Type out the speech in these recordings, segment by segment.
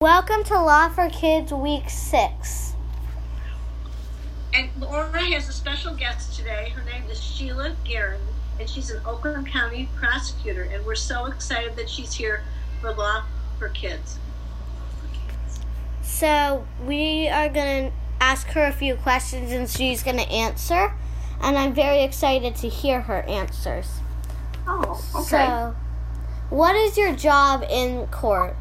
Welcome to Law for Kids Week 6. And Laura has a special guest today. Her name is Sheila Guerin, and she's an Oakland County prosecutor. And we're so excited that she's here for Law for Kids. So, we are going to ask her a few questions and she's going to answer. And I'm very excited to hear her answers. Oh, okay. So, what is your job in court?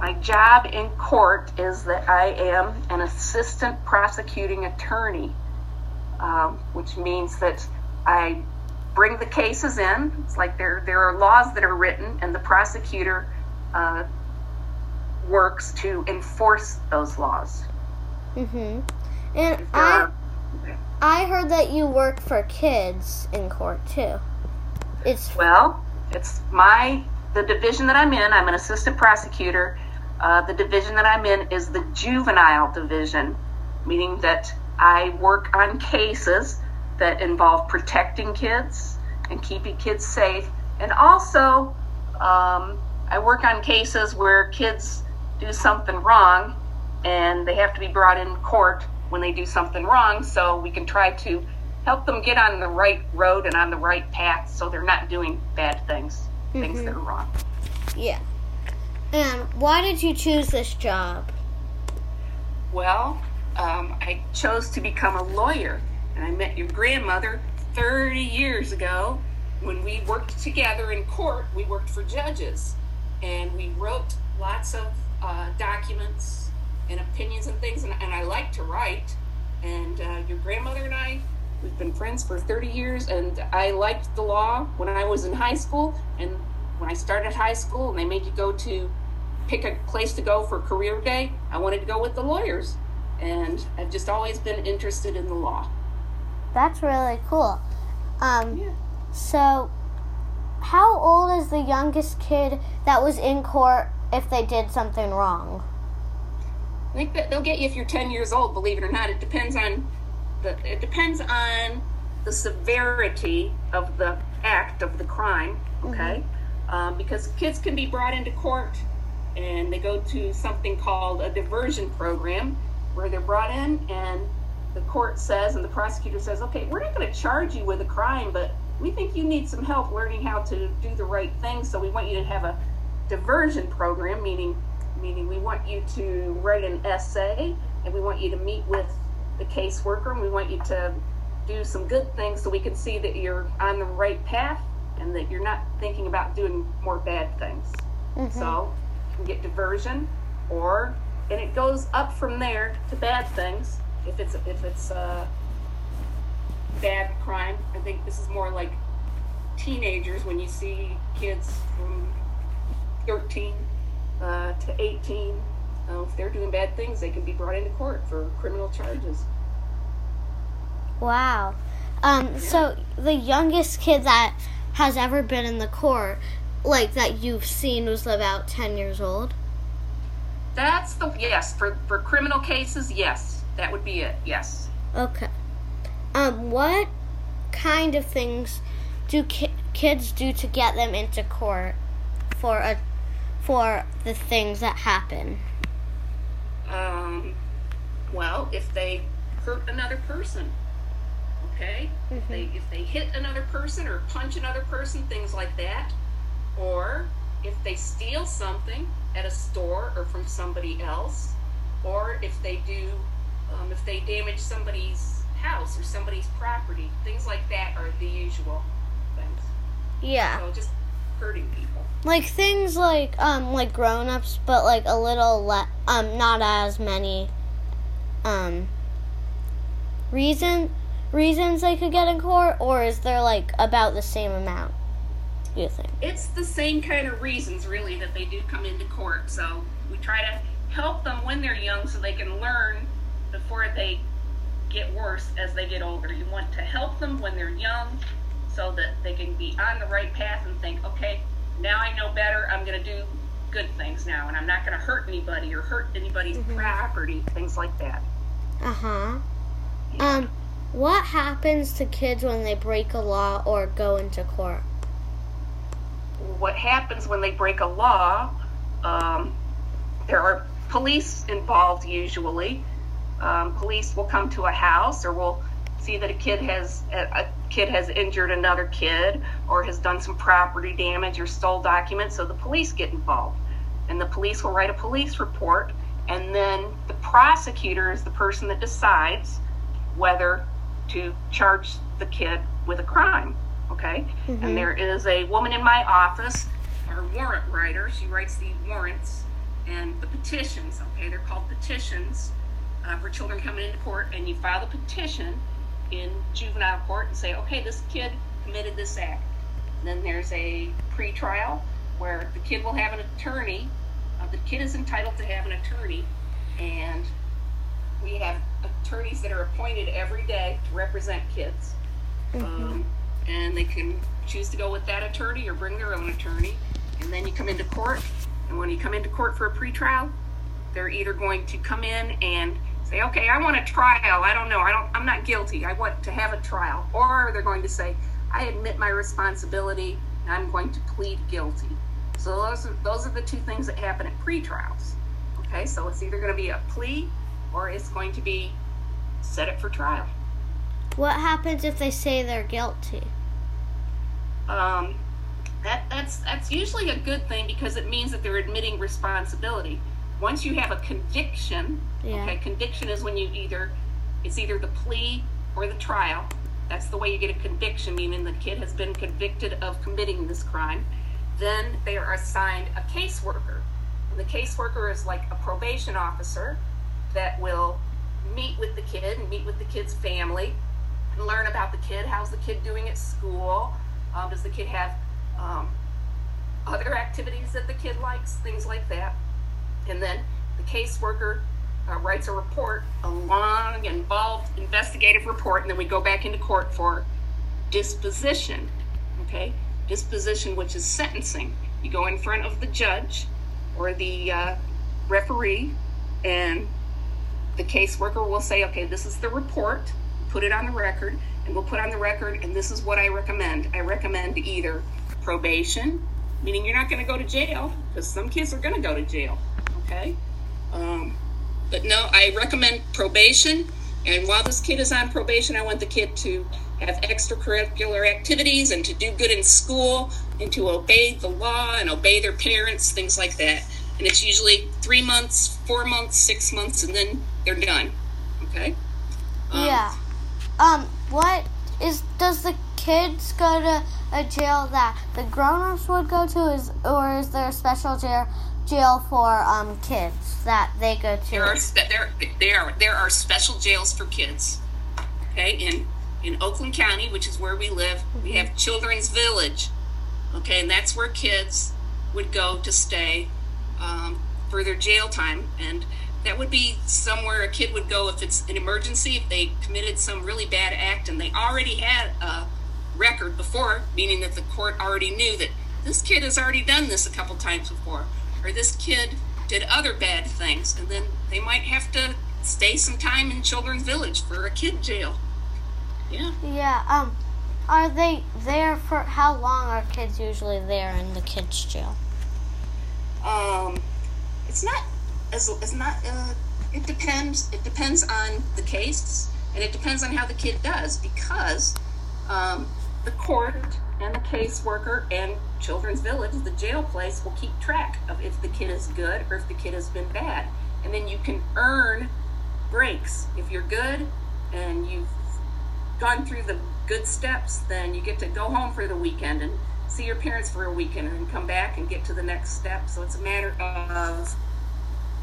My job in court is that I am an assistant prosecuting attorney, um, which means that I bring the cases in. It's like there there are laws that are written, and the prosecutor uh, works to enforce those laws. Mhm. And I are- I heard that you work for kids in court too. It's Well, it's my the division that I'm in. I'm an assistant prosecutor. Uh, the division that I'm in is the juvenile division, meaning that I work on cases that involve protecting kids and keeping kids safe, and also um, I work on cases where kids do something wrong and they have to be brought in court when they do something wrong, so we can try to help them get on the right road and on the right path so they're not doing bad things, things that are wrong. yeah. And why did you choose this job? Well, um, I chose to become a lawyer, and I met your grandmother 30 years ago when we worked together in court. We worked for judges, and we wrote lots of uh, documents and opinions and things, and, and I like to write. And uh, your grandmother and I, we've been friends for 30 years, and I liked the law when I was in high school, and started high school, and they made you go to pick a place to go for career day, I wanted to go with the lawyers. And I've just always been interested in the law. That's really cool. Um Yeah. so how old is the youngest kid that was in court if they did something wrong? I think that they'll get you if you're 10 years old, believe it or not. It depends on the it depends on the severity of the act of the crime, okay? Um, because kids can be brought into court and they go to something called a diversion program where they're brought in and the court says and the prosecutor says, okay, we're not going to charge you with a crime, but we think you need some help learning how to do the right thing. So we want you to have a diversion program, meaning meaning we want you to write an essay and we want you to meet with the caseworker and we want you to do some good things so we can see that you're on the right path and that you're not thinking about doing more bad things. So you can get diversion or and it goes up from there to bad things if it's if it's uh bad crime. I think this is more like teenagers when you see kids from 13 uh, to 18. Uh, if they're doing bad things, they can be brought into court for criminal charges. Wow. Um so the youngest kid that has ever been in the court like that you've seen was about 10 years old. That's the yes for for criminal cases. Yes, that would be it. Yes. Okay. Um what kind of things do ki- kids do to get them into court for a for the things that happen? Um, well, if they hurt another person, okay, if they if they hit another person or punch another person, things like that, or if they steal something at a store or from somebody else, or if they do, um, if they damage somebody's house or somebody's property, things like that are the usual things. Yeah. So just hurting people. like things like um like grown-ups but like a little le- um not as many um reason reasons they could get in court or is there like about the same amount do you think? It's the same kind of reasons really that they do come into court. So we try to help them when they're young so they can learn before they get worse as they get older. You want to help them when they're young so that they can be on the right path and think okay now i know better. I'm going to do good things now and i'm not going to hurt anybody or hurt anybody's property things like that. Uh-huh. Um what happens to kids when they break a law or go into court what happens when they break a law um, there are police involved usually. Um, police will come to a house or will see that a kid has a, a kid has injured another kid or has done some property damage or stole documents, so the police get involved. And the police will write a police report, and then the prosecutor is the person that decides whether to charge the kid with a crime. Okay? Mm-hmm. And there is a woman in my office, our warrant writer, she writes the warrants and the petitions. Okay? They're called petitions uh, for children coming into court, and you file the petition in juvenile court and say, okay, this kid committed this act. then there's a pre-trial where the kid will have an attorney. Uh, the kid is entitled to have an attorney, and we have attorneys that are appointed every day to represent kids. Um, and they can choose to go with that attorney or bring their own attorney. And then you come into court, and when you come into court for a pretrial, they're either going to come in and say, "Okay, I want a trial. I don't know. I don't. I'm not guilty. I want to have a trial," or they're going to say, "I admit my responsibility. And I'm going to plead guilty." So those are, those are the two things that happen at pretrials. Okay, so it's either going to be a plea or it's going to be set it for trial. What happens if they say they're guilty? um, that that's that's usually a good thing because it means that they're admitting responsibility. Once you have a conviction, Yeah. okay, conviction is when you either it's either the plea or the trial. That's the way you get a conviction, meaning the kid has been convicted of committing this crime. Then they are assigned a caseworker. And the caseworker is like a probation officer that will meet with the kid and meet with the kid's family and learn about the kid. How's the kid doing at school? Um, does the kid have um, other activities that the kid likes? Things like that. And then the caseworker uh, writes a report, a long, involved investigative report, and then we go back into court for disposition. Okay? Disposition, which is sentencing. You go in front of the judge or the uh, referee, and the caseworker will say, okay, this is the report, put it on the record, and we'll put on the record, and this is what I recommend. I recommend either probation, meaning you're not going to go to jail, because some kids are going to go to jail, okay? Um, but no, I recommend probation, and while this kid is on probation, I want the kid to have extracurricular activities and to do good in school and to obey the law and obey their parents, things like that. And it's usually three months, four months, six months, and then they're done. Okay? Um, yeah. Um, what is does the kids go to a jail that the grown-ups would go to is or is there a special jail jail for um kids that they go to? There are there there are there are special jails for kids. Okay, in in Oakland County, which is where we live, we have Children's Village. Okay, and that's where kids would go to stay um, for their jail time, and that would be somewhere a kid would go if it's an emergency, if they committed some really bad act and they already had a record before, meaning that the court already knew that this kid has already done this a couple times before, or this kid did other bad things, and then they might have to stay some time in Children's Village for a kid jail. Yeah. Yeah. Um, are they there for how long are kids usually there in the kids jail? Um, it's not as it's not. Uh, it depends. It depends on the case, and it depends on how the kid does because um, the court and the caseworker and Children's Village, the jail place, will keep track of if the kid is good or if the kid has been bad, and then you can earn breaks if you're good and you've gone through the good steps. Then you get to go home for the weekend and see your parents for a weekend and then come back and get to the next step. So it's a matter of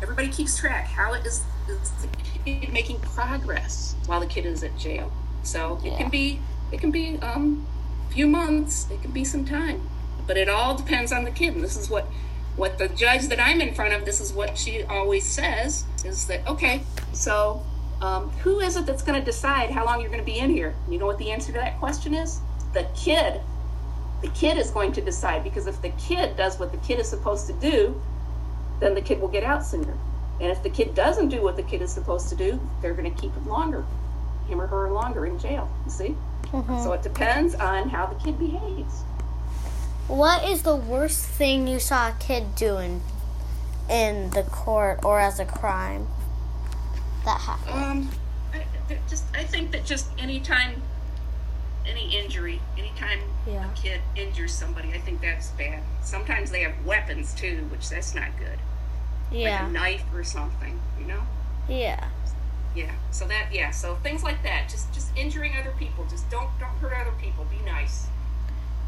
everybody keeps track. How is, is the kid making progress while the kid is at jail? So it Yeah. can be it can be um, a few months. It can be some time, but it all depends on the kid. And this is what what the judge that I'm in front of. This is what she always says is that okay. So um, who is it that's going to decide how long you're going to be in here? You know what the answer to that question is? The kid the kid is going to decide because if the kid does what the kid is supposed to do, then the kid will get out sooner. And if the kid doesn't do what the kid is supposed to do, they're going to keep him longer, him or her longer in jail. You see? So it depends on how the kid behaves. What is the worst thing you saw a kid doing in the court or as a crime that happened? Um, I, just I think that just anytime, any injury, anytime Yeah. a kid injures somebody, I think that's bad. Sometimes they have weapons too, which that's not good. Like Yeah. a knife or something, you know. Yeah. Yeah. So that yeah. So things like that. Just just injuring other people. Just don't don't hurt other people. Be nice.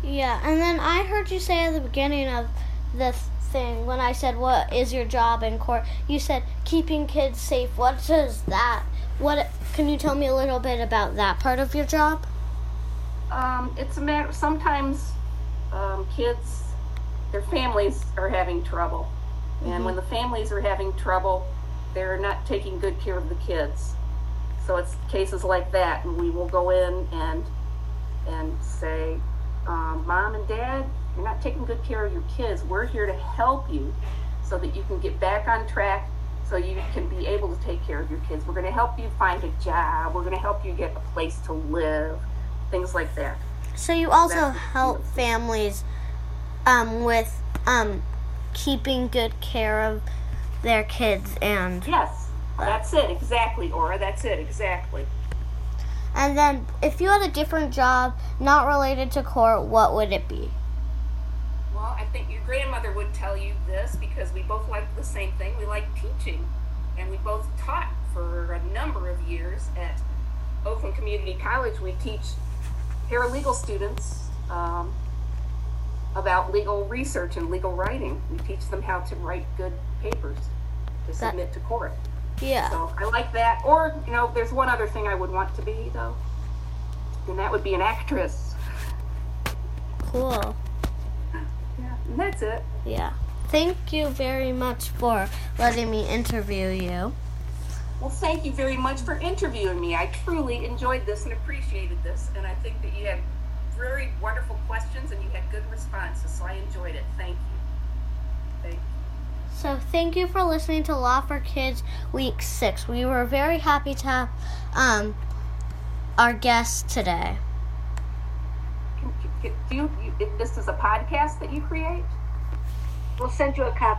Yeah. And then I heard you say at the beginning of this thing when I said what is your job in court, you said keeping kids safe. What does that what can you tell me a little bit about that part of your job? Um, it's a matter. Sometimes um, kids, their families are having trouble, and when the families are having trouble, they're not taking good care of the kids. So it's cases like that, and we will go in and and say, um, "Mom and Dad, you're not taking good care of your kids. We're here to help you, so that you can get back on track." So you can be able to take care of your kids. We're going to help you find a job. We're going to help you get a place to live, things like that. So you also That's- help families um, with um, keeping good care of their kids and Yes, that's it exactly, Aura. That's it exactly. and then if you had a different job not related to court, what would it be? Well, I think your grandmother would tell you this because we both like the same thing. We like teaching, and we both taught for a number of years at Oakland Community College. We teach paralegal students um, about legal research and legal writing. We teach them how to write good papers to That- submit to court. Yeah. So I like that. Or, you know, there's one other thing I would want to be, though, and that would be an actress. Cool. Yeah, and that's it. Yeah. Thank you very much for letting me interview you. Well, thank you very much for interviewing me. I truly enjoyed this and appreciated this, and I think that you had very wonderful questions and you had good responses, so I enjoyed it. Thank you. Thank you. So thank you for listening to Law for Kids Week Six. We were very happy to have um, our guest today. Do you, you, if this is a podcast that you create? We'll send you a copy.